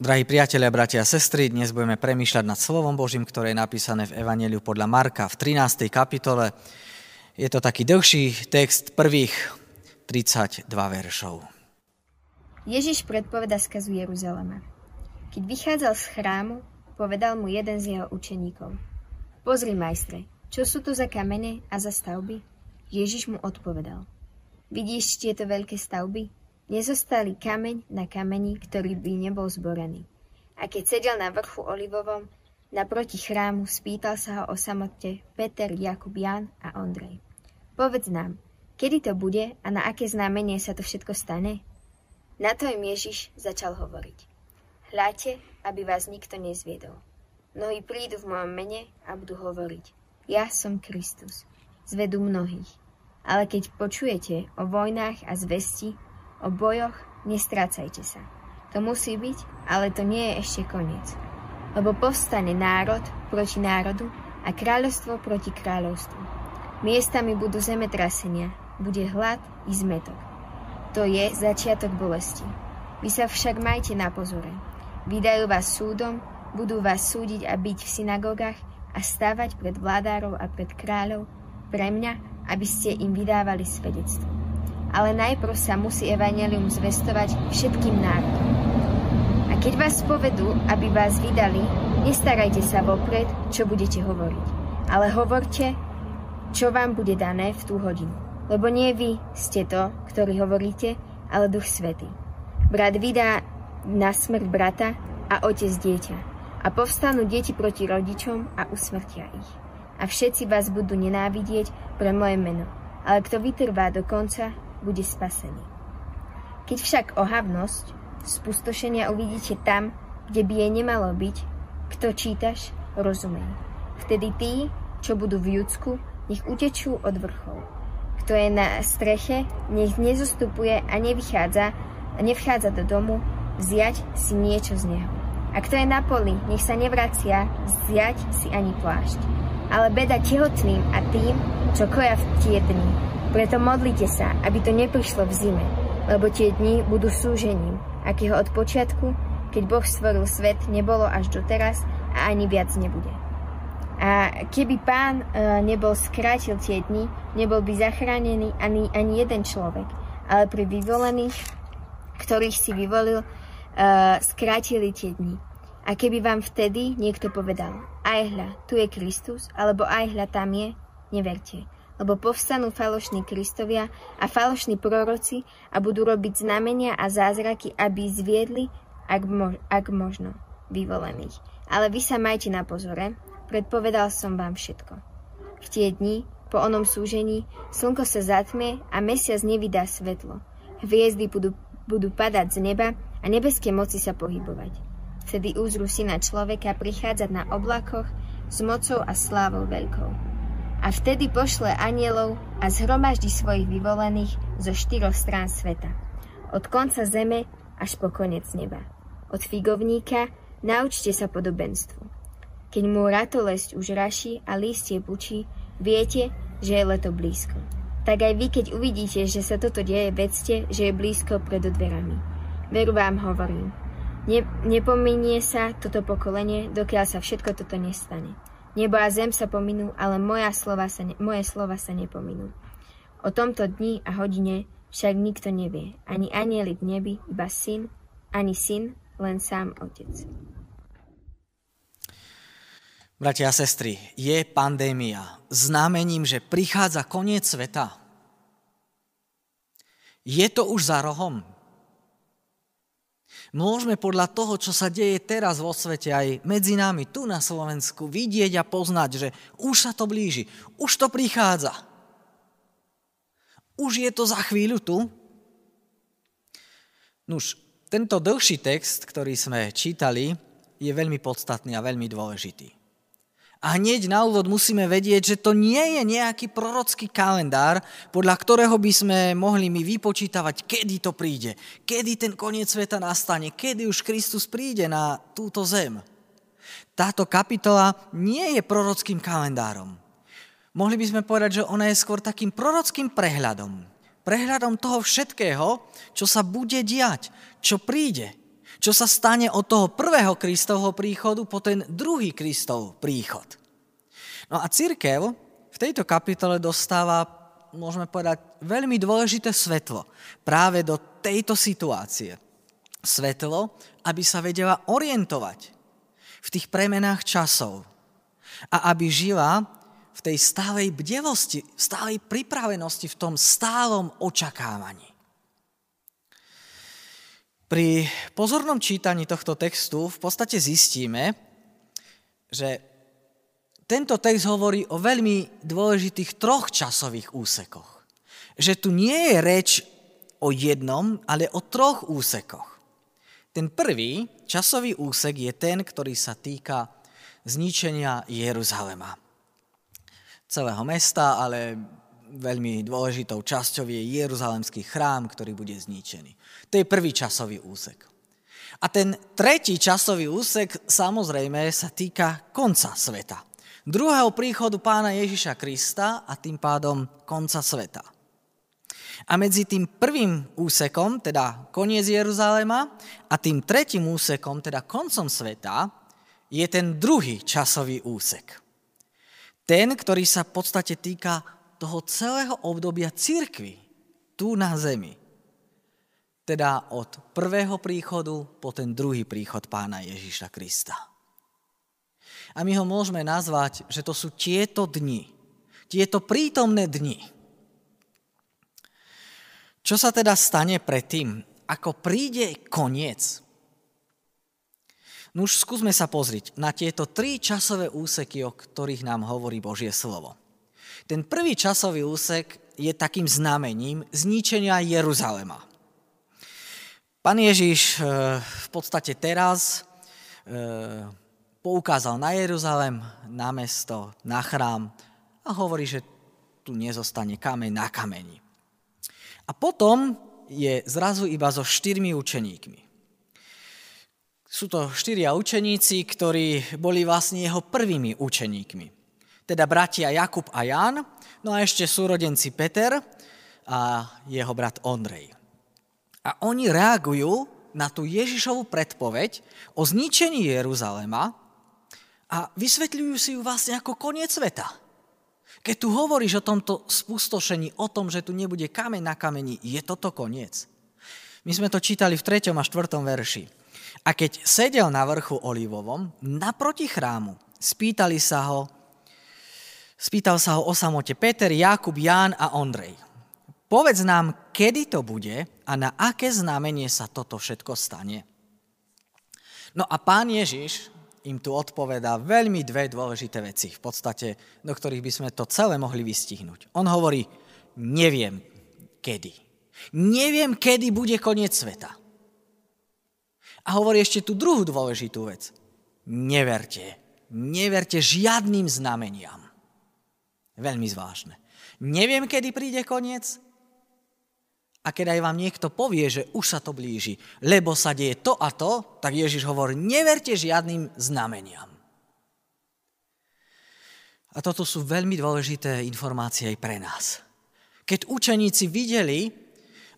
Drahí priatelia, bratia a sestry, dnes budeme premýšľať nad slovom Božím, ktoré je napísané v Evangeliu podľa Marka v 13. kapitole. Je to taký dlhší text prvých 32 veršov. Ježiš predpoveda skazu Jeruzalema. Keď vychádzal z chrámu, povedal mu jeden z jeho učeníkov. Pozri, majstre, čo sú to za kamene a za stavby? Ježiš mu odpovedal. Vidíš tieto veľké stavby? Nezostali kameň na kameni, ktorý by nebol zborený. A keď sedel na vrchu Olivovom, naproti chrámu, spýtal sa ho o samote Peter, Jakub, Jan a Ondrej. Povedz nám, kedy to bude a na aké znamenie sa to všetko stane? Na to im Ježiš začal hovoriť. Hľadte, aby vás nikto nezviedol. Mnohí prídu v mojom mene a budú hovoriť. Ja som Kristus. Zvedú mnohých. Ale keď počujete o vojnách a zvesti, O bojoch nestrácajte sa. To musí byť, ale to nie je ešte koniec. Lebo povstane národ proti národu a kráľovstvo proti kráľovstvu. Miestami budú zemetrasenia, bude hlad i zmetok. To je začiatok bolesti. Vy sa však majte na pozore. Vydajú vás súdom, budú vás súdiť a byť v synagogách a stávať pred vládárov a pred kráľov pre mňa, aby ste im vydávali svedectvo ale najprv sa musí evanelium zvestovať všetkým národom. A keď vás povedú, aby vás vydali, nestarajte sa vopred, čo budete hovoriť, ale hovorte, čo vám bude dané v tú hodinu. Lebo nie vy ste to, ktorí hovoríte, ale Duch Svetý. Brat vydá na smrť brata a otec dieťa. A povstanú deti proti rodičom a usmrtia ich. A všetci vás budú nenávidieť pre moje meno. Ale kto vytrvá do konca, bude spasený. Keď však ohavnosť spustošenia uvidíte tam, kde by jej nemalo byť, kto čítaš, rozumej. Vtedy tí, čo budú v Judsku, nech utečú od vrchov. Kto je na streche, nech nezostupuje a nevychádza a nevchádza do domu, vziať si niečo z neho. A kto je na poli, nech sa nevracia, vziať si ani plášť. Ale beda tehotným a tým, čo koja v tie dni, preto modlite sa, aby to neprišlo v zime, lebo tie dni budú súžením, akého od počiatku, keď Boh stvoril svet, nebolo až doteraz a ani viac nebude. A keby pán e, nebol skrátil tie dni, nebol by zachránený ani, ani jeden človek, ale pri vyvolených, ktorých si vyvolil, e, skrátili tie dni. A keby vám vtedy niekto povedal, aj hľa, tu je Kristus, alebo aj hľa, tam je, neverte lebo povstanú falošní kristovia a falošní proroci a budú robiť znamenia a zázraky, aby zviedli, ak, mo- ak možno, vyvolených. Ale vy sa majte na pozore, predpovedal som vám všetko. V tie dni, po onom súžení, slnko sa zatmie a mesiac nevydá svetlo. Hviezdy budú, budú padať z neba a nebeské moci sa pohybovať. Vtedy úzru syna človeka prichádzať na oblakoch s mocou a slávou veľkou a vtedy pošle anielov a zhromaždí svojich vyvolených zo štyroch strán sveta. Od konca zeme až po konec neba. Od figovníka naučte sa podobenstvu. Keď mu ratolesť už raší a lístie pučí, viete, že je leto blízko. Tak aj vy, keď uvidíte, že sa toto deje, vedzte, že je blízko pred dverami. Veru vám hovorím. Ne, nepominie sa toto pokolenie, dokiaľ sa všetko toto nestane. Nebo a zem sa pominú, ale moja slova sa ne, moje slova sa nepominú. O tomto dni a hodine však nikto nevie, ani anieli v nebi, iba syn, ani syn, len sám otec. Bratia a sestry, je pandémia znamením, že prichádza koniec sveta? Je to už za rohom? Môžeme podľa toho, čo sa deje teraz vo svete, aj medzi nami, tu na Slovensku, vidieť a poznať, že už sa to blíži, už to prichádza. Už je to za chvíľu tu. Nuž, tento dlhší text, ktorý sme čítali, je veľmi podstatný a veľmi dôležitý. A hneď na úvod musíme vedieť, že to nie je nejaký prorocký kalendár, podľa ktorého by sme mohli my vypočítavať, kedy to príde, kedy ten koniec sveta nastane, kedy už Kristus príde na túto zem. Táto kapitola nie je prorockým kalendárom. Mohli by sme povedať, že ona je skôr takým prorockým prehľadom. Prehľadom toho všetkého, čo sa bude diať, čo príde, Čo sa stane od toho prvého Kristovho príchodu po ten druhý Kristov príchod. No a církev v tejto kapitole dostáva, môžeme povedať, veľmi dôležité svetlo práve do tejto situácie. Svetlo, aby sa vedela orientovať v tých premenách časov a aby žila v tej stálej bdelosti, stálej pripravenosti, v tom stálom očakávaní. Pri pozornom čítaní tohto textu v podstate zistíme, že tento text hovorí o veľmi dôležitých troch časových úsekoch. Že tu nie je reč o jednom, ale o troch úsekoch. Ten prvý časový úsek je ten, ktorý sa týka zničenia Jeruzalema. Celého mesta, ale veľmi dôležitou časťou je Jeruzalemský chrám, ktorý bude zničený. To je prvý časový úsek. A ten tretí časový úsek samozrejme sa týka konca sveta. Druhého príchodu pána Ježiša Krista a tým pádom konca sveta. A medzi tým prvým úsekom, teda koniec Jeruzalema, a tým tretím úsekom, teda koncom sveta, je ten druhý časový úsek. Ten, ktorý sa v podstate týka toho celého obdobia církvy tu na zemi. Teda od prvého príchodu po ten druhý príchod pána Ježíša Krista. A my ho môžeme nazvať, že to sú tieto dni, tieto prítomné dni. Čo sa teda stane predtým, ako príde koniec? No už skúsme sa pozrieť na tieto tri časové úseky, o ktorých nám hovorí Božie slovo. Ten prvý časový úsek je takým znamením zničenia Jeruzalema. Pán Ježiš e, v podstate teraz e, poukázal na Jeruzalem, na mesto, na chrám a hovorí, že tu nezostane kameň na kameni. A potom je zrazu iba so štyrmi učeníkmi. Sú to štyria učeníci, ktorí boli vlastne jeho prvými učeníkmi teda bratia Jakub a Jan, no a ešte súrodenci Peter a jeho brat Ondrej. A oni reagujú na tú Ježišovú predpoveď o zničení Jeruzalema a vysvetľujú si ju vlastne ako koniec sveta. Keď tu hovoríš o tomto spustošení, o tom, že tu nebude kameň na kameni, je toto koniec. My sme to čítali v 3. a 4. verši. A keď sedel na vrchu Olivovom, naproti chrámu, spýtali sa ho, Spýtal sa ho o samote Peter, Jakub, Ján a Ondrej. Povedz nám, kedy to bude a na aké znamenie sa toto všetko stane. No a pán Ježiš im tu odpovedá veľmi dve dôležité veci, v podstate, do ktorých by sme to celé mohli vystihnúť. On hovorí, neviem kedy. Neviem, kedy bude koniec sveta. A hovorí ešte tú druhú dôležitú vec. Neverte. Neverte žiadnym znameniam. Veľmi zvláštne. Neviem, kedy príde koniec. A keď aj vám niekto povie, že už sa to blíži, lebo sa deje to a to, tak Ježiš hovorí, neverte žiadnym znameniam. A toto sú veľmi dôležité informácie aj pre nás. Keď učeníci videli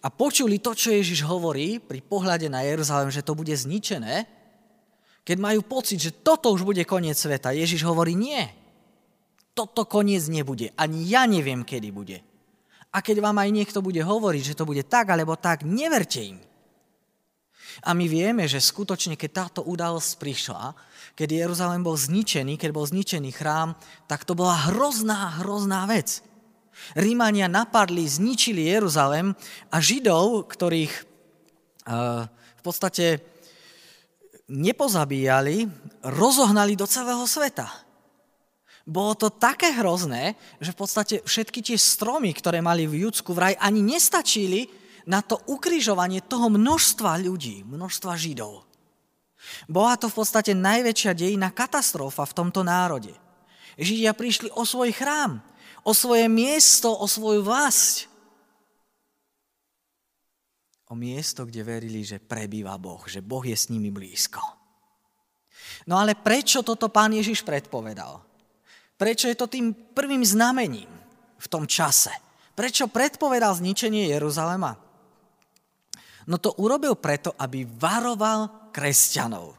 a počuli to, čo Ježiš hovorí pri pohľade na Jeruzalém, že to bude zničené, keď majú pocit, že toto už bude koniec sveta, Ježiš hovorí nie toto koniec nebude. Ani ja neviem, kedy bude. A keď vám aj niekto bude hovoriť, že to bude tak alebo tak, neverte im. A my vieme, že skutočne, keď táto udalosť prišla, keď Jeruzalém bol zničený, keď bol zničený chrám, tak to bola hrozná, hrozná vec. Rímania napadli, zničili Jeruzalém a Židov, ktorých uh, v podstate nepozabíjali, rozohnali do celého sveta. Bolo to také hrozné, že v podstate všetky tie stromy, ktoré mali v Judsku vraj, ani nestačili na to ukrižovanie toho množstva ľudí, množstva Židov. Bola to v podstate najväčšia dejina katastrofa v tomto národe. Židia prišli o svoj chrám, o svoje miesto, o svoju vlast. O miesto, kde verili, že prebýva Boh, že Boh je s nimi blízko. No ale prečo toto pán Ježiš predpovedal? Prečo je to tým prvým znamením v tom čase? Prečo predpovedal zničenie Jeruzalema? No to urobil preto, aby varoval kresťanov.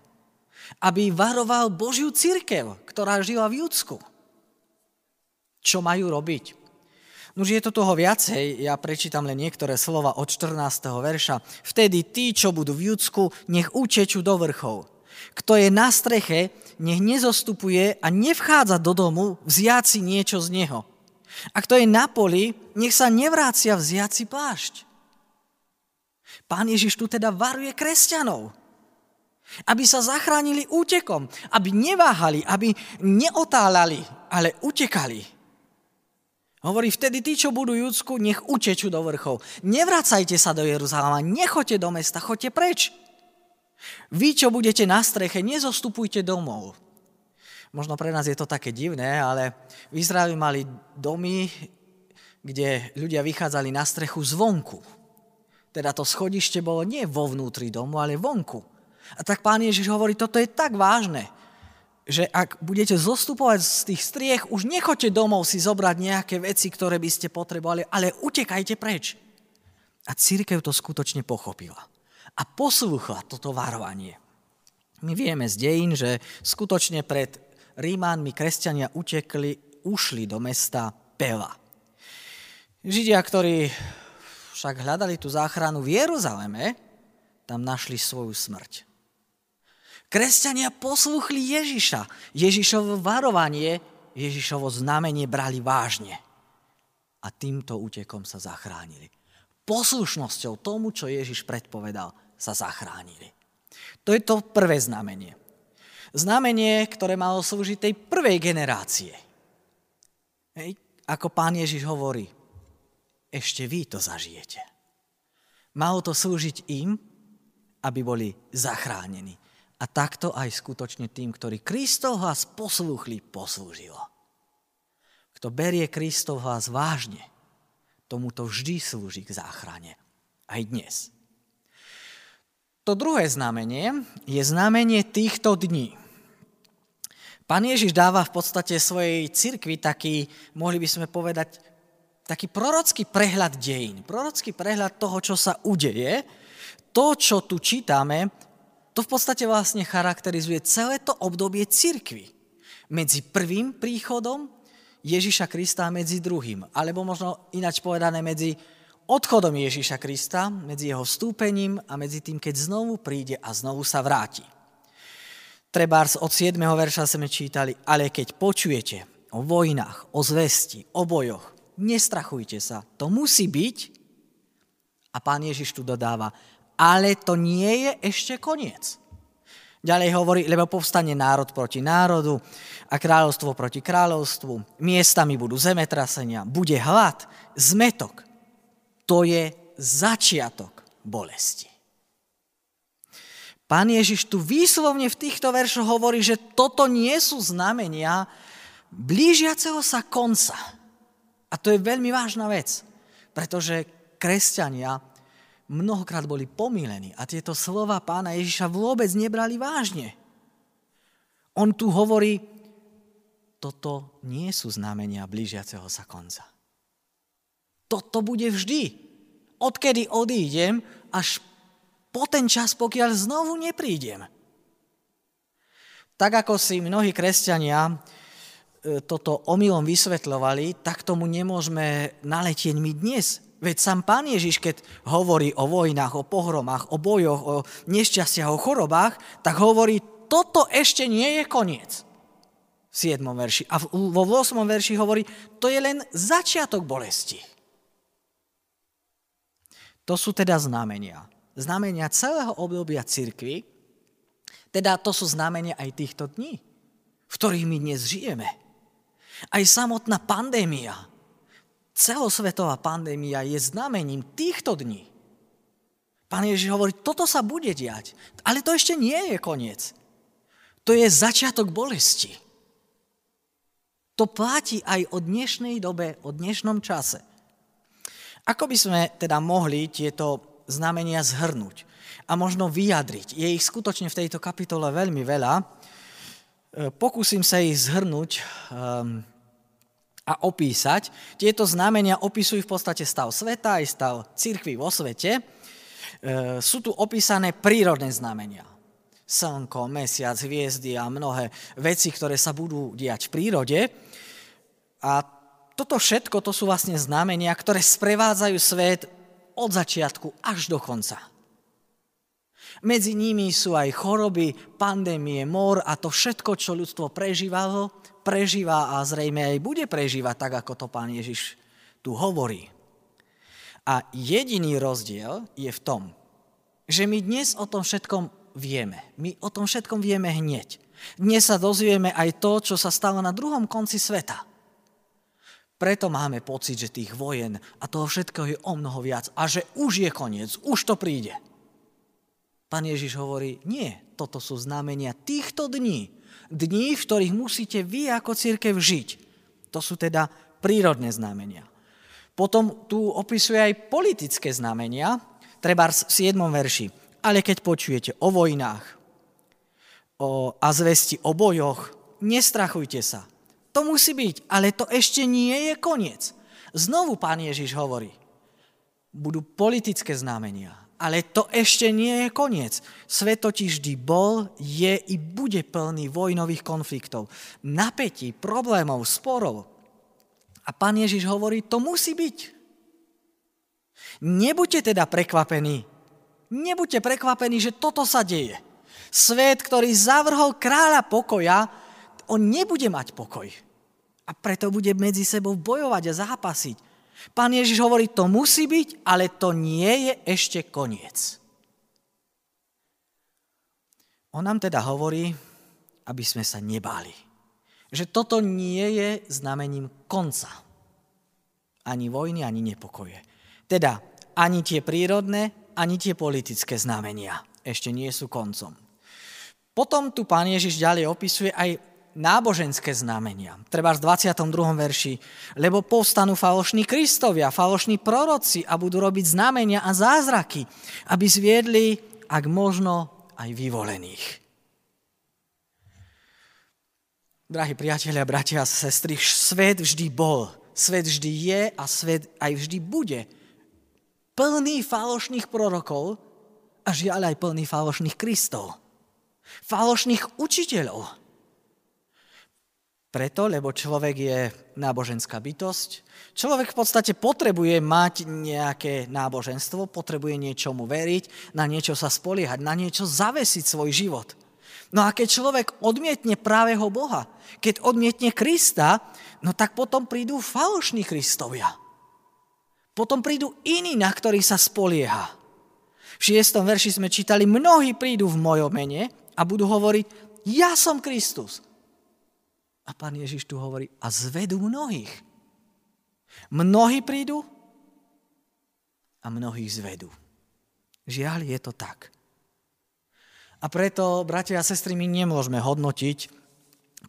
Aby varoval Božiu církev, ktorá žila v Judsku. Čo majú robiť? Nož je to toho viacej, ja prečítam len niektoré slova od 14. verša. Vtedy tí, čo budú v Judsku, nech učečú do vrchov. Kto je na streche, nech nezostupuje a nevchádza do domu vziať si niečo z neho. A kto je na poli, nech sa nevrácia vziať si plášť. Pán Ježiš tu teda varuje kresťanov, aby sa zachránili útekom, aby neváhali, aby neotálali, ale utekali. Hovorí, vtedy tí, čo budú Judsku, nech utečú do vrchov. Nevracajte sa do Jeruzalema, nechoďte do mesta, choďte preč. Vy, čo budete na streche, nezostupujte domov. Možno pre nás je to také divné, ale v Izraeli mali domy, kde ľudia vychádzali na strechu zvonku. Teda to schodište bolo nie vo vnútri domu, ale vonku. A tak pán Ježiš hovorí, toto je tak vážne, že ak budete zostupovať z tých striech, už nechoďte domov si zobrať nejaké veci, ktoré by ste potrebovali, ale utekajte preč. A církev to skutočne pochopila. A poslúchla toto varovanie. My vieme z dejín, že skutočne pred Rímánmi kresťania utekli, ušli do mesta Pela. Židia, ktorí však hľadali tú záchranu v Jeruzaleme, tam našli svoju smrť. Kresťania posluchli Ježiša. Ježišovo varovanie, Ježišovo znamenie brali vážne. A týmto útekom sa zachránili. Poslušnosťou tomu, čo Ježiš predpovedal, sa zachránili. To je to prvé znamenie. Znamenie, ktoré malo slúžiť tej prvej generácie. Hej, ako pán Ježiš hovorí, ešte vy to zažijete. Malo to slúžiť im, aby boli zachránení. A takto aj skutočne tým, ktorí Kristov hlas poslúchli, poslúžilo. Kto berie Kristov hlas vážne, tomuto vždy slúži k záchrane. Aj dnes. To druhé znamenie je znamenie týchto dní. Pán Ježiš dáva v podstate svojej cirkvi taký, mohli by sme povedať, taký prorocký prehľad dejín, prorocký prehľad toho, čo sa udeje. To, čo tu čítame, to v podstate vlastne charakterizuje celé to obdobie cirkvy. Medzi prvým príchodom Ježiša Krista a medzi druhým. Alebo možno ináč povedané medzi odchodom Ježiša Krista, medzi jeho vstúpením a medzi tým, keď znovu príde a znovu sa vráti. Trebárs od 7. verša sme čítali, ale keď počujete o vojnách, o zvesti, o bojoch, nestrachujte sa, to musí byť. A pán Ježiš tu dodáva, ale to nie je ešte koniec. Ďalej hovorí, lebo povstane národ proti národu a kráľovstvo proti kráľovstvu. Miestami budú zemetrasenia, bude hlad, zmetok. To je začiatok bolesti. Pán Ježiš tu výslovne v týchto veršoch hovorí, že toto nie sú znamenia blížiaceho sa konca. A to je veľmi vážna vec, pretože kresťania mnohokrát boli pomílení a tieto slova pána Ježiša vôbec nebrali vážne. On tu hovorí, toto nie sú znamenia blížiaceho sa konca. Toto bude vždy. Odkedy odídem, až po ten čas, pokiaľ znovu neprídem. Tak ako si mnohí kresťania e, toto omylom vysvetľovali, tak tomu nemôžeme naletieť my dnes. Veď sám pán Ježiš, keď hovorí o vojnách, o pohromách, o bojoch, o nešťastiach, o chorobách, tak hovorí, toto ešte nie je koniec. V 7. verši. A vo 8. verši hovorí, to je len začiatok bolesti. To sú teda znamenia. Znamenia celého obdobia cirkvy, teda to sú znamenia aj týchto dní, v ktorých my dnes žijeme. Aj samotná pandémia, celosvetová pandémia je znamením týchto dní. Pán Ježiš hovorí, toto sa bude diať, ale to ešte nie je koniec. To je začiatok bolesti. To platí aj o dnešnej dobe, o dnešnom čase. Ako by sme teda mohli tieto znamenia zhrnúť a možno vyjadriť? Je ich skutočne v tejto kapitole veľmi veľa. E, pokúsim sa ich zhrnúť um, a opísať. Tieto znamenia opisujú v podstate stav sveta aj stav cirkvy vo svete. E, sú tu opísané prírodné znamenia. Slnko, mesiac, hviezdy a mnohé veci, ktoré sa budú diať v prírode. A toto všetko to sú vlastne znamenia, ktoré sprevádzajú svet od začiatku až do konca. Medzi nimi sú aj choroby, pandémie, mor a to všetko, čo ľudstvo prežívalo, prežíva a zrejme aj bude prežívať tak, ako to pán Ježiš tu hovorí. A jediný rozdiel je v tom, že my dnes o tom všetkom vieme. My o tom všetkom vieme hneď. Dnes sa dozvieme aj to, čo sa stalo na druhom konci sveta. Preto máme pocit, že tých vojen a toho všetkého je o mnoho viac a že už je koniec, už to príde. Pán Ježiš hovorí, nie, toto sú znamenia týchto dní. Dní, v ktorých musíte vy ako církev žiť. To sú teda prírodné znamenia. Potom tu opisuje aj politické znamenia, treba v 7. verši. Ale keď počujete o vojnách o, a zvesti o bojoch, nestrachujte sa. To musí byť, ale to ešte nie je koniec. Znovu pán Ježiš hovorí, budú politické znamenia, ale to ešte nie je koniec. Svet totiž vždy bol, je i bude plný vojnových konfliktov, napätí, problémov, sporov. A pán Ježiš hovorí, to musí byť. Nebuďte teda prekvapení. Nebuďte prekvapení, že toto sa deje. Svet, ktorý zavrhol kráľa pokoja, on nebude mať pokoj. A preto bude medzi sebou bojovať a zápasiť. Pán Ježiš hovorí, to musí byť, ale to nie je ešte koniec. On nám teda hovorí, aby sme sa nebáli. Že toto nie je znamením konca. Ani vojny, ani nepokoje. Teda ani tie prírodné, ani tie politické znamenia ešte nie sú koncom. Potom tu pán Ježiš ďalej opisuje aj náboženské znamenia. Treba v 22. verši. Lebo povstanú falošní kristovia, falošní proroci a budú robiť znamenia a zázraky, aby zviedli, ak možno, aj vyvolených. Drahí priatelia, bratia a sestry, svet vždy bol, svet vždy je a svet aj vždy bude plný falošných prorokov a žiaľ aj plný falošných kristov. Falošných učiteľov preto, lebo človek je náboženská bytosť. Človek v podstate potrebuje mať nejaké náboženstvo, potrebuje niečomu veriť, na niečo sa spoliehať, na niečo zavesiť svoj život. No a keď človek odmietne právého Boha, keď odmietne Krista, no tak potom prídu falošní Kristovia. Potom prídu iní, na ktorých sa spolieha. V 6. verši sme čítali, mnohí prídu v mojom mene a budú hovoriť, ja som Kristus. A pán Ježiš tu hovorí, a zvedú mnohých. Mnohí prídu a mnohých zvedú. Žiaľ, je to tak. A preto, bratia a sestry, my nemôžeme hodnotiť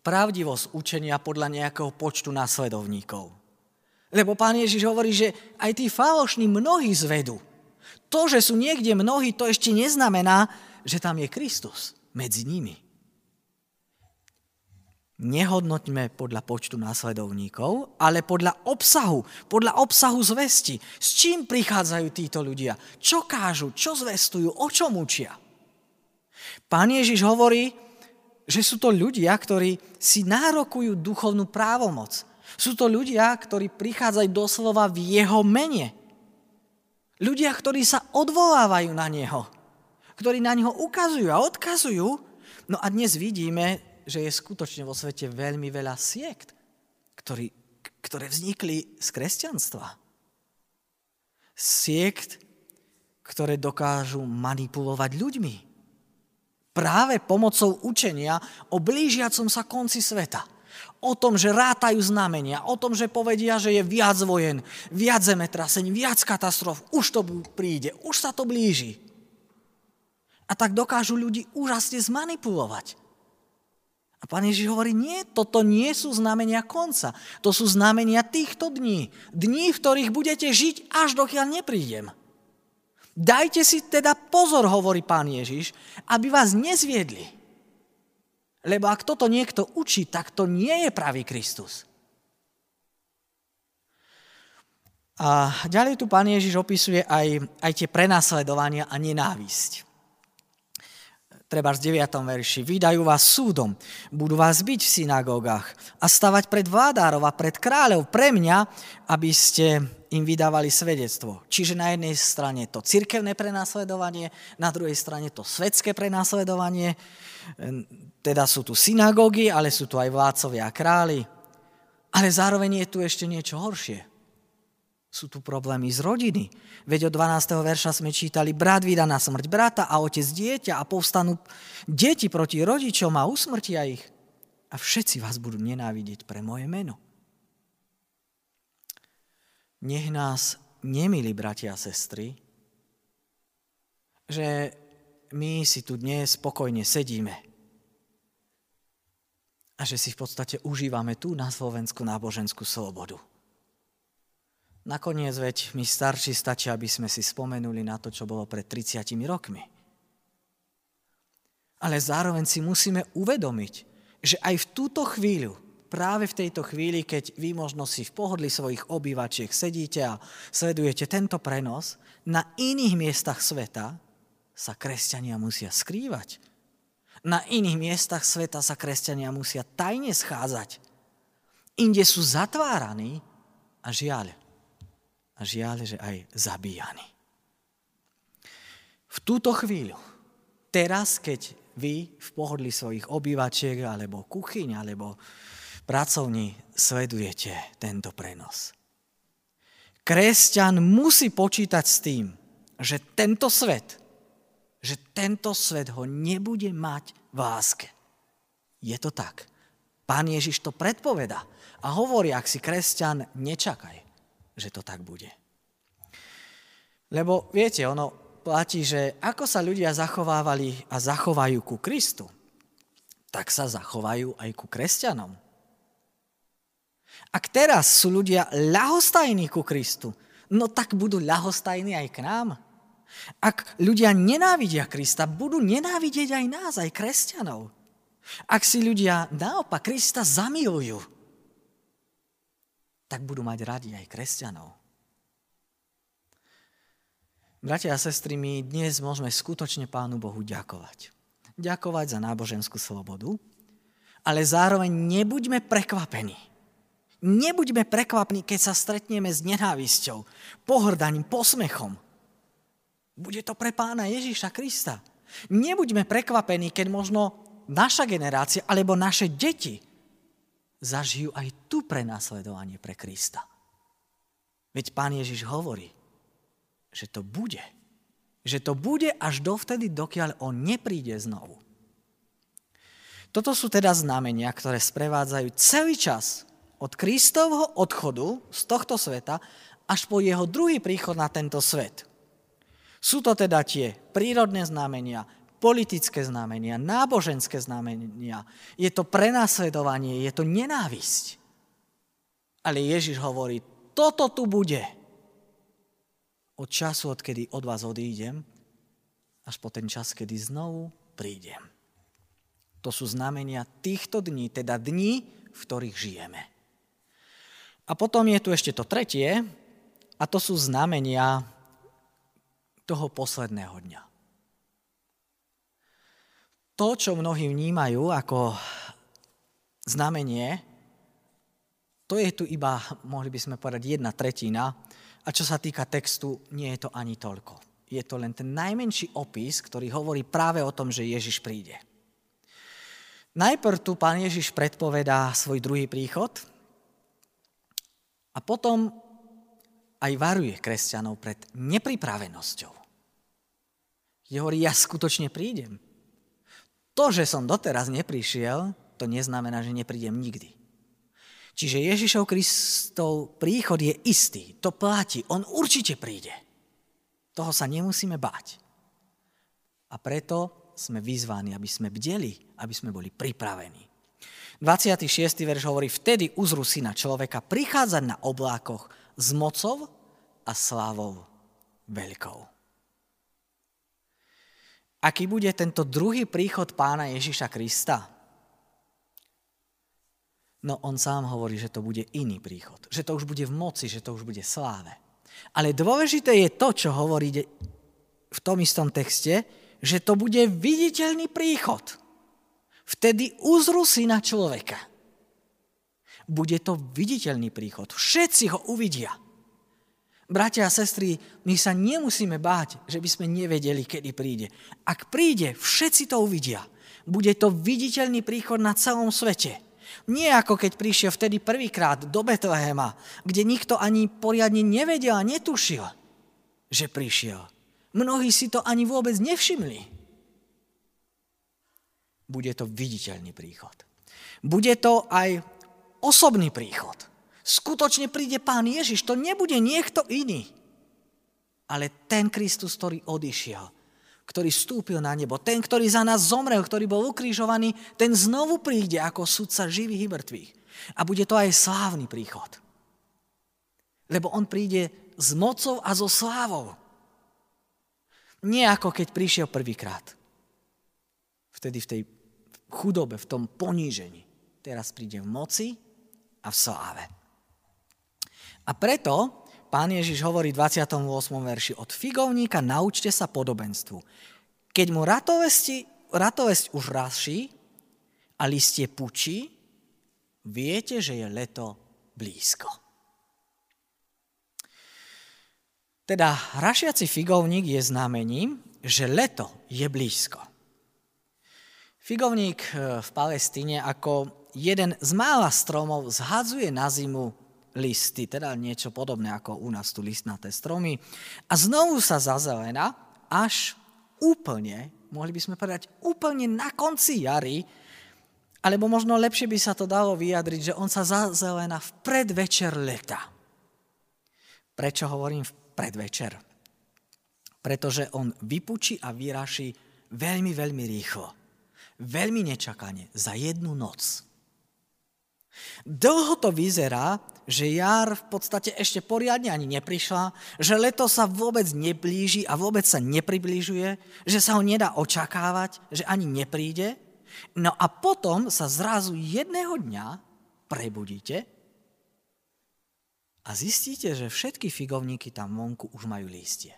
pravdivosť učenia podľa nejakého počtu následovníkov. Lebo pán Ježiš hovorí, že aj tí falošní mnohí zvedú. To, že sú niekde mnohí, to ešte neznamená, že tam je Kristus medzi nimi. Nehodnoťme podľa počtu následovníkov, ale podľa obsahu, podľa obsahu zvesti. S čím prichádzajú títo ľudia? Čo kážu? Čo zvestujú? O čom učia? Pán Ježiš hovorí, že sú to ľudia, ktorí si nárokujú duchovnú právomoc. Sú to ľudia, ktorí prichádzajú doslova v jeho mene. Ľudia, ktorí sa odvolávajú na neho. Ktorí na neho ukazujú a odkazujú. No a dnes vidíme, že je skutočne vo svete veľmi veľa siekt, ktorý, ktoré vznikli z kresťanstva. Siekt, ktoré dokážu manipulovať ľuďmi. Práve pomocou učenia o blížiacom sa konci sveta. O tom, že rátajú znamenia, o tom, že povedia, že je viac vojen, viac zemetrasení, viac katastrof, už to príde, už sa to blíži. A tak dokážu ľudí úžasne zmanipulovať. A pán Ježiš hovorí, nie, toto nie sú znamenia konca. To sú znamenia týchto dní. Dní, v ktorých budete žiť, až dokiaľ neprídem. Dajte si teda pozor, hovorí pán Ježiš, aby vás nezviedli. Lebo ak toto niekto učí, tak to nie je pravý Kristus. A ďalej tu pán Ježiš opisuje aj, aj tie prenasledovania a nenávisť. Treba z 9. verši, vydajú vás súdom, budú vás byť v synagógach a stavať pred vládárov a pred kráľov pre mňa, aby ste im vydávali svedectvo. Čiže na jednej strane to cirkevné prenasledovanie, na druhej strane to svetské prenasledovanie, teda sú tu synagógy, ale sú tu aj vládcovia a králi. Ale zároveň je tu ešte niečo horšie. Sú tu problémy z rodiny. Veď od 12. verša sme čítali, brat vydá na smrť brata a otec dieťa a povstanú deti proti rodičom a usmrtia ich. A všetci vás budú nenávidieť pre moje meno. Nech nás nemili bratia a sestry, že my si tu dnes spokojne sedíme a že si v podstate užívame tu na Slovensku náboženskú slobodu. Nakoniec veď my starší stačia, aby sme si spomenuli na to, čo bolo pred 30 rokmi. Ale zároveň si musíme uvedomiť, že aj v túto chvíľu, práve v tejto chvíli, keď vy možno si v pohodli svojich obývačiek sedíte a sledujete tento prenos, na iných miestach sveta sa kresťania musia skrývať. Na iných miestach sveta sa kresťania musia tajne schádzať. Inde sú zatváraní a žiaľ, a žiaľ, že aj zabíjani. V túto chvíľu, teraz, keď vy v pohodli svojich obývačiek alebo kuchyň alebo pracovní sledujete tento prenos. Kresťan musí počítať s tým, že tento svet, že tento svet ho nebude mať v láske. Je to tak. Pán Ježiš to predpoveda a hovorí, ak si kresťan, nečakaj že to tak bude. Lebo viete, ono platí, že ako sa ľudia zachovávali a zachovajú ku Kristu, tak sa zachovajú aj ku kresťanom. Ak teraz sú ľudia ľahostajní ku Kristu, no tak budú ľahostajní aj k nám. Ak ľudia nenávidia Krista, budú nenávidieť aj nás, aj kresťanov. Ak si ľudia naopak Krista zamilujú, tak budú mať radi aj kresťanov. Bratia a sestry, my dnes môžeme skutočne Pánu Bohu ďakovať. Ďakovať za náboženskú slobodu, ale zároveň nebuďme prekvapení. Nebuďme prekvapení, keď sa stretneme s nenávisťou, pohrdaním, posmechom. Bude to pre pána Ježíša Krista. Nebuďme prekvapení, keď možno naša generácia alebo naše deti zažijú aj tu prenasledovanie pre Krista. Veď pán Ježiš hovorí, že to bude. Že to bude až dovtedy, dokiaľ on nepríde znovu. Toto sú teda znamenia, ktoré sprevádzajú celý čas od Kristovho odchodu z tohto sveta až po jeho druhý príchod na tento svet. Sú to teda tie prírodné znamenia, politické znamenia, náboženské znamenia. Je to prenasledovanie, je to nenávisť. Ale Ježiš hovorí, toto tu bude. Od času, odkedy od vás odídem, až po ten čas, kedy znovu prídem. To sú znamenia týchto dní, teda dní, v ktorých žijeme. A potom je tu ešte to tretie, a to sú znamenia toho posledného dňa. To, čo mnohí vnímajú ako znamenie, to je tu iba, mohli by sme povedať, jedna tretina. A čo sa týka textu, nie je to ani toľko. Je to len ten najmenší opis, ktorý hovorí práve o tom, že Ježiš príde. Najprv tu pán Ježiš predpovedá svoj druhý príchod a potom aj varuje kresťanov pred nepripravenosťou. Je hovorí, ja skutočne prídem. To, že som doteraz neprišiel, to neznamená, že neprídem nikdy. Čiže Ježišov Kristov príchod je istý. To platí. On určite príde. Toho sa nemusíme báť. A preto sme vyzvaní, aby sme bdeli, aby sme boli pripravení. 26. verš hovorí, vtedy uzru syna človeka prichádzať na oblákoch s mocou a slávou veľkou aký bude tento druhý príchod pána Ježiša Krista? No on sám hovorí, že to bude iný príchod. Že to už bude v moci, že to už bude sláve. Ale dôležité je to, čo hovorí v tom istom texte, že to bude viditeľný príchod. Vtedy uzru syna človeka. Bude to viditeľný príchod. Všetci ho uvidia. Bratia a sestry, my sa nemusíme báť, že by sme nevedeli, kedy príde. Ak príde, všetci to uvidia. Bude to viditeľný príchod na celom svete. Nie ako keď prišiel vtedy prvýkrát do Betlehema, kde nikto ani poriadne nevedel a netušil, že prišiel. Mnohí si to ani vôbec nevšimli. Bude to viditeľný príchod. Bude to aj osobný príchod. Skutočne príde Pán Ježiš, to nebude niekto iný. Ale ten Kristus, ktorý odišiel, ktorý vstúpil na nebo, ten, ktorý za nás zomrel, ktorý bol ukrižovaný, ten znovu príde ako sudca živých i mŕtvych. A bude to aj slávny príchod. Lebo on príde s mocou a so slávou. Nie ako keď prišiel prvýkrát. Vtedy v tej chudobe, v tom ponížení. Teraz príde v moci a v sláve. A preto pán Ježiš hovorí v 28. verši od figovníka naučte sa podobenstvu. Keď mu ratovesti, ratovesť už raší a listie pučí, viete, že je leto blízko. Teda rašiaci figovník je znamením, že leto je blízko. Figovník eh, v Palestíne ako jeden z mála stromov zhadzuje na zimu listy, teda niečo podobné ako u nás tu listnaté stromy a znovu sa zazelena až úplne, mohli by sme povedať úplne na konci jary, alebo možno lepšie by sa to dalo vyjadriť, že on sa zazelena v predvečer leta. Prečo hovorím v predvečer? Pretože on vypučí a vyraší veľmi, veľmi rýchlo veľmi nečakane, za jednu noc. Dlho to vyzerá, že jar v podstate ešte poriadne ani neprišla, že leto sa vôbec neblíži a vôbec sa nepribližuje, že sa ho nedá očakávať, že ani nepríde. No a potom sa zrazu jedného dňa prebudíte a zistíte, že všetky figovníky tam vonku už majú lístie.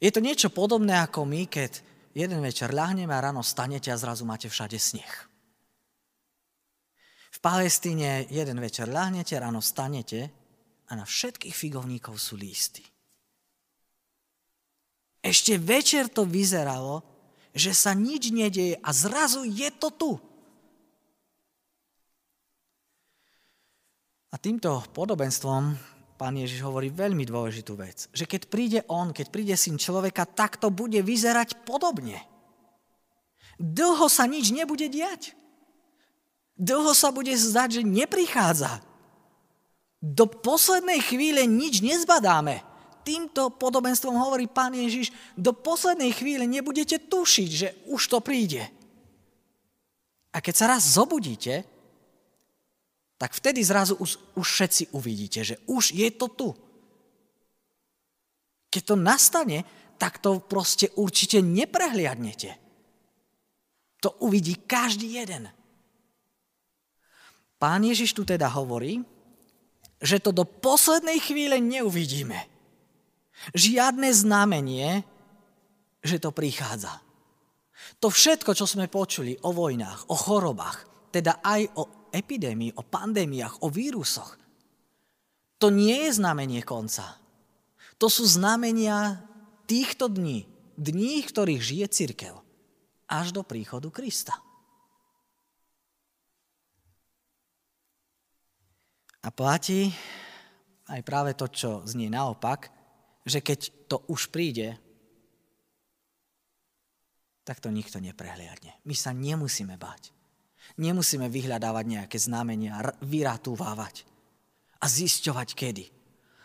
Je to niečo podobné ako my, keď jeden večer ľahneme a ráno stanete a zrazu máte všade sneh. Palestíne jeden večer ľahnete, ráno stanete a na všetkých figovníkov sú lísty. Ešte večer to vyzeralo, že sa nič nedieje a zrazu je to tu. A týmto podobenstvom pán Ježiš hovorí veľmi dôležitú vec. Že keď príde on, keď príde syn človeka, tak to bude vyzerať podobne. Dlho sa nič nebude diať. Dlho sa bude zdať, že neprichádza. Do poslednej chvíle nič nezbadáme. Týmto podobenstvom hovorí pán Ježiš, do poslednej chvíle nebudete tušiť, že už to príde. A keď sa raz zobudíte, tak vtedy zrazu už, už všetci uvidíte, že už je to tu. Keď to nastane, tak to proste určite neprehliadnete. To uvidí každý jeden. Pán Ježiš tu teda hovorí, že to do poslednej chvíle neuvidíme. Žiadne znamenie, že to prichádza. To všetko, čo sme počuli o vojnách, o chorobách, teda aj o epidémii, o pandémiách, o vírusoch. To nie je znamenie konca. To sú znamenia týchto dní, dní, v ktorých žije církev, až do príchodu Krista. A platí aj práve to, čo znie naopak, že keď to už príde, tak to nikto neprehliadne. My sa nemusíme báť. Nemusíme vyhľadávať nejaké znamenia, vyratúvávať a zisťovať kedy.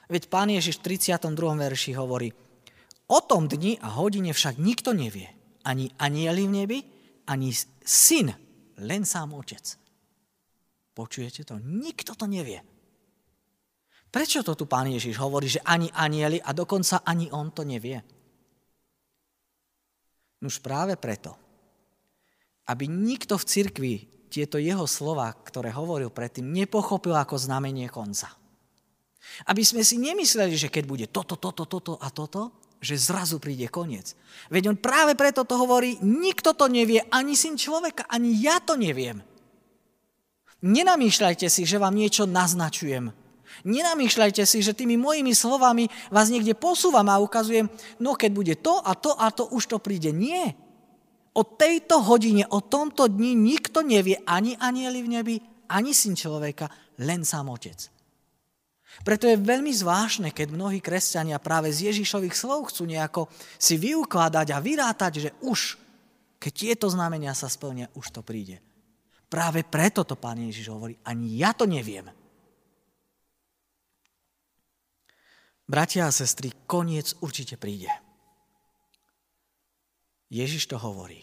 Veď pán Ježiš v 32. verši hovorí, o tom dni a hodine však nikto nevie. Ani anieli v nebi, ani syn, len sám otec. Počujete to? Nikto to nevie. Prečo to tu pán Ježiš hovorí, že ani anieli a dokonca ani on to nevie? Nuž práve preto, aby nikto v cirkvi tieto jeho slova, ktoré hovoril predtým, nepochopil ako znamenie konca. Aby sme si nemysleli, že keď bude toto, toto, toto a toto, že zrazu príde koniec. Veď on práve preto to hovorí, nikto to nevie, ani syn človeka, ani ja to neviem. Nenamýšľajte si, že vám niečo naznačujem. Nenamýšľajte si, že tými mojimi slovami vás niekde posúvam a ukazujem, no keď bude to a to a to, už to príde. Nie. O tejto hodine, o tomto dni nikto nevie, ani anieli v nebi, ani syn človeka, len sám otec. Preto je veľmi zvláštne, keď mnohí kresťania práve z Ježišových slov chcú nejako si vyukladať a vyrátať, že už, keď tieto znamenia sa splnia, už to príde. Práve preto to pán Ježiš hovorí, ani ja to neviem. Bratia a sestry, koniec určite príde. Ježiš to hovorí.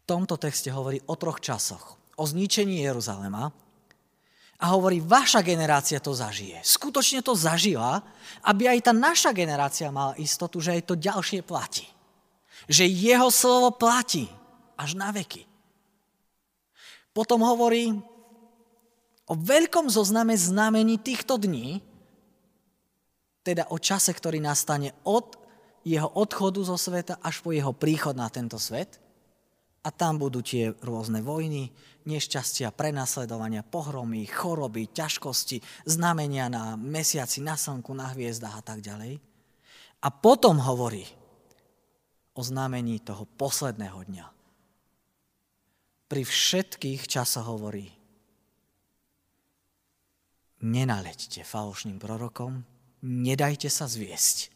V tomto texte hovorí o troch časoch. O zničení Jeruzalema a hovorí, vaša generácia to zažije. Skutočne to zažila, aby aj tá naša generácia mala istotu, že aj to ďalšie platí. Že jeho slovo platí až na veky. Potom hovorí o veľkom zozname znamení týchto dní, teda o čase, ktorý nastane od jeho odchodu zo sveta až po jeho príchod na tento svet. A tam budú tie rôzne vojny, nešťastia, prenasledovania, pohromy, choroby, ťažkosti, znamenia na mesiaci, na slnku, na hviezdach a tak ďalej. A potom hovorí o znamení toho posledného dňa. Pri všetkých časoch hovorí, nenaleďte falošným prorokom, nedajte sa zviesť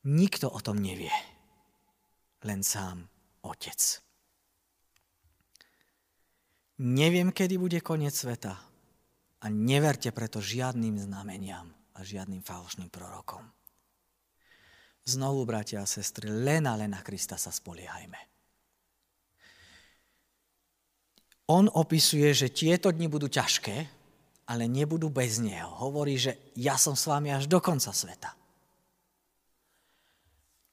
Nikto o tom nevie, len sám Otec. Neviem, kedy bude koniec sveta a neverte preto žiadnym znameniam a žiadnym falošným prorokom. Znovu, bratia a sestry, len a len na Krista sa spoliehajme. On opisuje, že tieto dni budú ťažké, ale nebudú bez Neho. Hovorí, že ja som s vami až do konca sveta.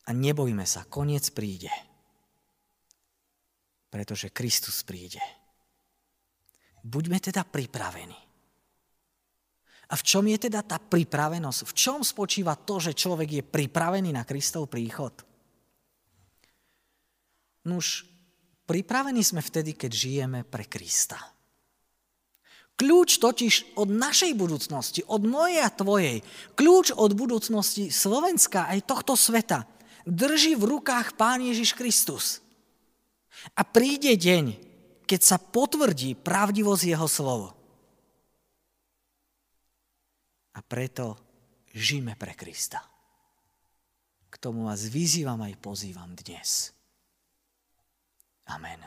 A nebojme sa, koniec príde. Pretože Kristus príde. Buďme teda pripravení. A v čom je teda tá pripravenosť? V čom spočíva to, že človek je pripravený na Kristov príchod? Nuž, pripravení sme vtedy, keď žijeme pre Krista. Kľúč totiž od našej budúcnosti, od mojej a tvojej, kľúč od budúcnosti Slovenska aj tohto sveta – drží v rukách Pán Ježiš Kristus. A príde deň, keď sa potvrdí pravdivosť jeho slovo. A preto žijeme pre Krista. K tomu vás vyzývam aj pozývam dnes. Amen.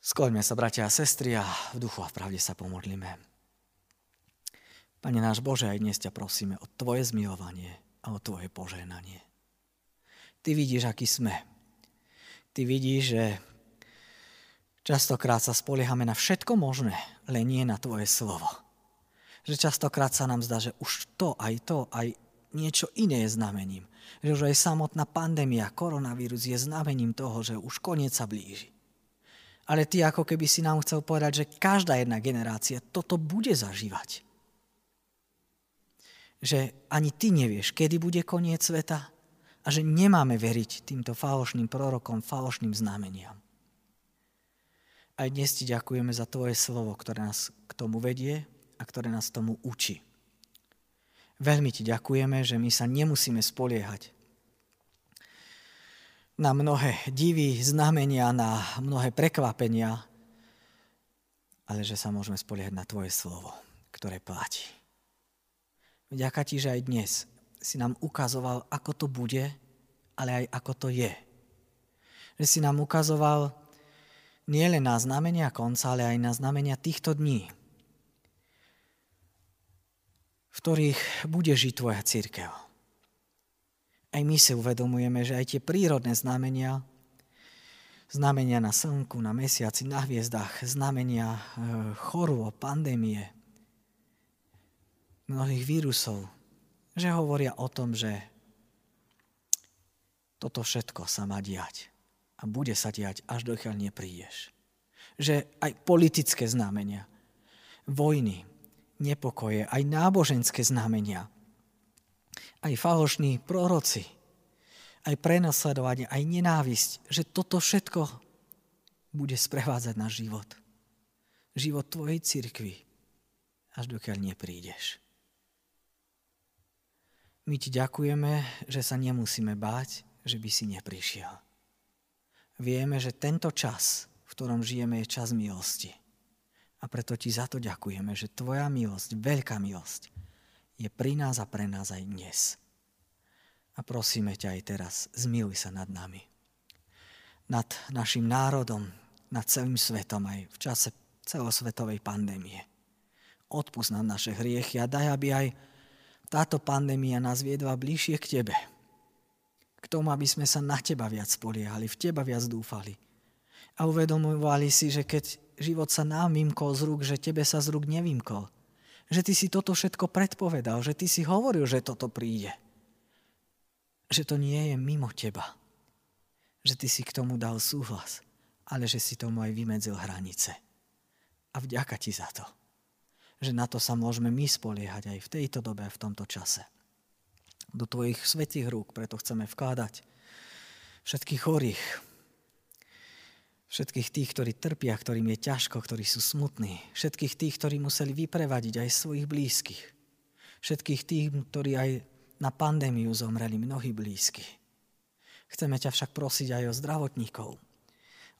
Skloňme sa, bratia a sestry, a v duchu a v pravde sa pomodlíme. Pane náš Bože, aj dnes ťa prosíme o Tvoje zmilovanie, a o Tvoje požehnanie. Ty vidíš, aký sme. Ty vidíš, že častokrát sa spoliehame na všetko možné, len nie na Tvoje slovo. Že častokrát sa nám zdá, že už to, aj to, aj niečo iné je znamením. Že aj samotná pandémia, koronavírus je znamením toho, že už koniec sa blíži. Ale ty ako keby si nám chcel povedať, že každá jedna generácia toto bude zažívať že ani ty nevieš, kedy bude koniec sveta a že nemáme veriť týmto falošným prorokom, falošným znameniam. Aj dnes ti ďakujeme za tvoje slovo, ktoré nás k tomu vedie a ktoré nás tomu učí. Veľmi ti ďakujeme, že my sa nemusíme spoliehať na mnohé divy, znamenia, na mnohé prekvapenia, ale že sa môžeme spoliehať na tvoje slovo, ktoré platí. Vďaka ti, že aj dnes si nám ukazoval, ako to bude, ale aj ako to je. Že si nám ukazoval nie len na znamenia konca, ale aj na znamenia týchto dní, v ktorých bude žiť tvoja církev. Aj my si uvedomujeme, že aj tie prírodné znamenia, znamenia na slnku, na mesiaci, na hviezdach, znamenia e, chorôb, pandémie, mnohých vírusov, že hovoria o tom, že toto všetko sa má diať a bude sa diať, až dokiaľ neprídeš. Že aj politické znamenia, vojny, nepokoje, aj náboženské znamenia, aj falošní proroci, aj prenasledovanie, aj nenávisť, že toto všetko bude sprevádzať náš život. Život tvojej cirkvi, až dokiaľ neprídeš. My ti ďakujeme, že sa nemusíme báť, že by si neprišiel. Vieme, že tento čas, v ktorom žijeme, je čas milosti. A preto ti za to ďakujeme, že tvoja milosť, veľká milosť, je pri nás a pre nás aj dnes. A prosíme ťa aj teraz, zmiluj sa nad nami. Nad našim národom, nad celým svetom aj v čase celosvetovej pandémie. Odpust nám naše hriechy a daj, aby aj táto pandémia nás viedla bližšie k Tebe. K tomu, aby sme sa na Teba viac spoliehali, v Teba viac dúfali. A uvedomovali si, že keď život sa nám vymkol z rúk, že Tebe sa z rúk nevymkol. Že Ty si toto všetko predpovedal, že Ty si hovoril, že toto príde. Že to nie je mimo Teba. Že Ty si k tomu dal súhlas, ale že si tomu aj vymedzil hranice. A vďaka Ti za to že na to sa môžeme my spoliehať aj v tejto dobe, v tomto čase. Do tvojich svetých rúk preto chceme vkladať všetkých chorých, všetkých tých, ktorí trpia, ktorým je ťažko, ktorí sú smutní, všetkých tých, ktorí museli vyprevadiť aj svojich blízkych, všetkých tých, ktorí aj na pandémiu zomreli mnohí blízky. Chceme ťa však prosiť aj o zdravotníkov,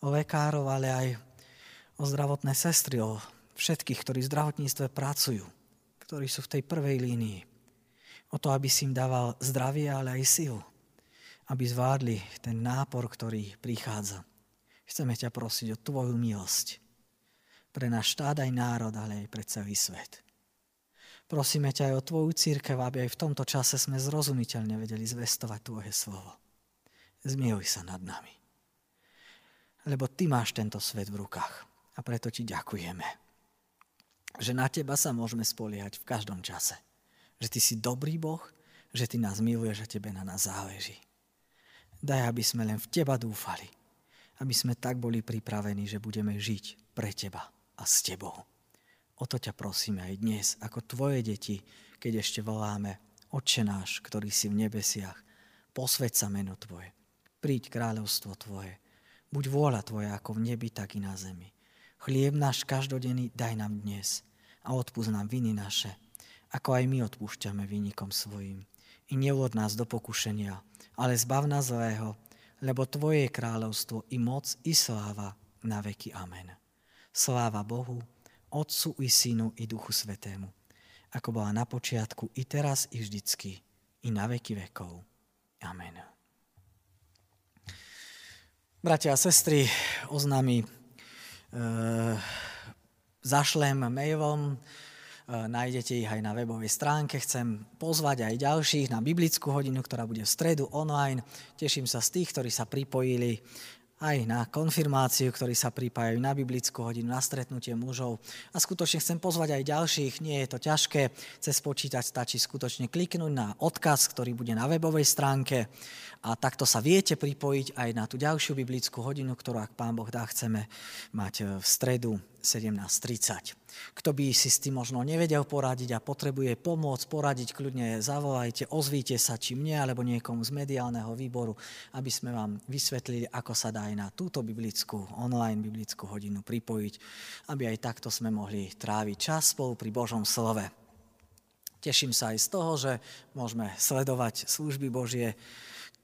o lekárov, ale aj o zdravotné sestry, o všetkých, ktorí v zdravotníctve pracujú, ktorí sú v tej prvej línii. O to, aby si im dával zdravie, ale aj silu, aby zvládli ten nápor, ktorý prichádza. Chceme ťa prosiť o Tvoju milosť pre náš štát aj národ, ale aj pre celý svet. Prosíme ťa aj o Tvoju církev, aby aj v tomto čase sme zrozumiteľne vedeli zvestovať Tvoje slovo. Zmiluj sa nad nami. Lebo Ty máš tento svet v rukách a preto Ti ďakujeme že na teba sa môžeme spoliehať v každom čase. Že ty si dobrý Boh, že ty nás miluješ a tebe na nás záleží. Daj, aby sme len v teba dúfali. Aby sme tak boli pripravení, že budeme žiť pre teba a s tebou. O to ťa prosíme aj dnes, ako tvoje deti, keď ešte voláme Otče náš, ktorý si v nebesiach, posveď sa meno Tvoje, príď kráľovstvo Tvoje, buď vôľa Tvoja ako v nebi, tak i na zemi. Chlieb náš každodenný daj nám dnes a odpúsť nám viny naše, ako aj my odpúšťame vynikom svojim. I neuvod nás do pokušenia, ale zbav nás zlého, lebo Tvoje je kráľovstvo i moc i sláva na veky. Amen. Sláva Bohu, Otcu i Synu i Duchu Svetému, ako bola na počiatku, i teraz, i vždycky, i na veky vekov. Amen. Bratia a sestry, oznámy Eh, zašlem mailom, nájdete ich aj na webovej stránke. Chcem pozvať aj ďalších na biblickú hodinu, ktorá bude v stredu online. Teším sa z tých, ktorí sa pripojili aj na konfirmáciu, ktorí sa pripájajú na biblickú hodinu, na stretnutie mužov. A skutočne chcem pozvať aj ďalších, nie je to ťažké, cez počítač stačí skutočne kliknúť na odkaz, ktorý bude na webovej stránke a takto sa viete pripojiť aj na tú ďalšiu biblickú hodinu, ktorú, ak Pán Boh dá, chceme mať v stredu 17.30. Kto by si s tým možno nevedel poradiť a potrebuje pomôcť, poradiť, kľudne zavolajte, ozvíte sa či mne alebo niekomu z mediálneho výboru, aby sme vám vysvetlili, ako sa dá aj na túto biblickú, online biblickú hodinu pripojiť, aby aj takto sme mohli tráviť čas spolu pri Božom slove. Teším sa aj z toho, že môžeme sledovať služby Božie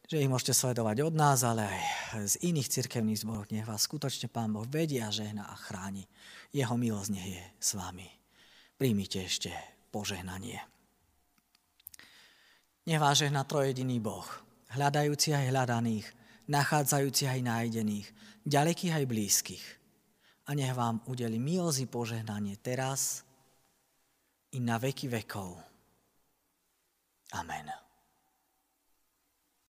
že ich môžete sledovať od nás, ale aj z iných cirkevných zborov. Nech vás skutočne Pán Boh vedia, žehna a chráni. Jeho milosť nech je s vami. Príjmite ešte požehnanie. Nech vás žehna trojediný Boh, hľadajúci aj hľadaných, nachádzajúci aj nájdených, ďalekých aj blízkych. A nech vám udeli milosť požehnanie teraz i na veky vekov. Amen.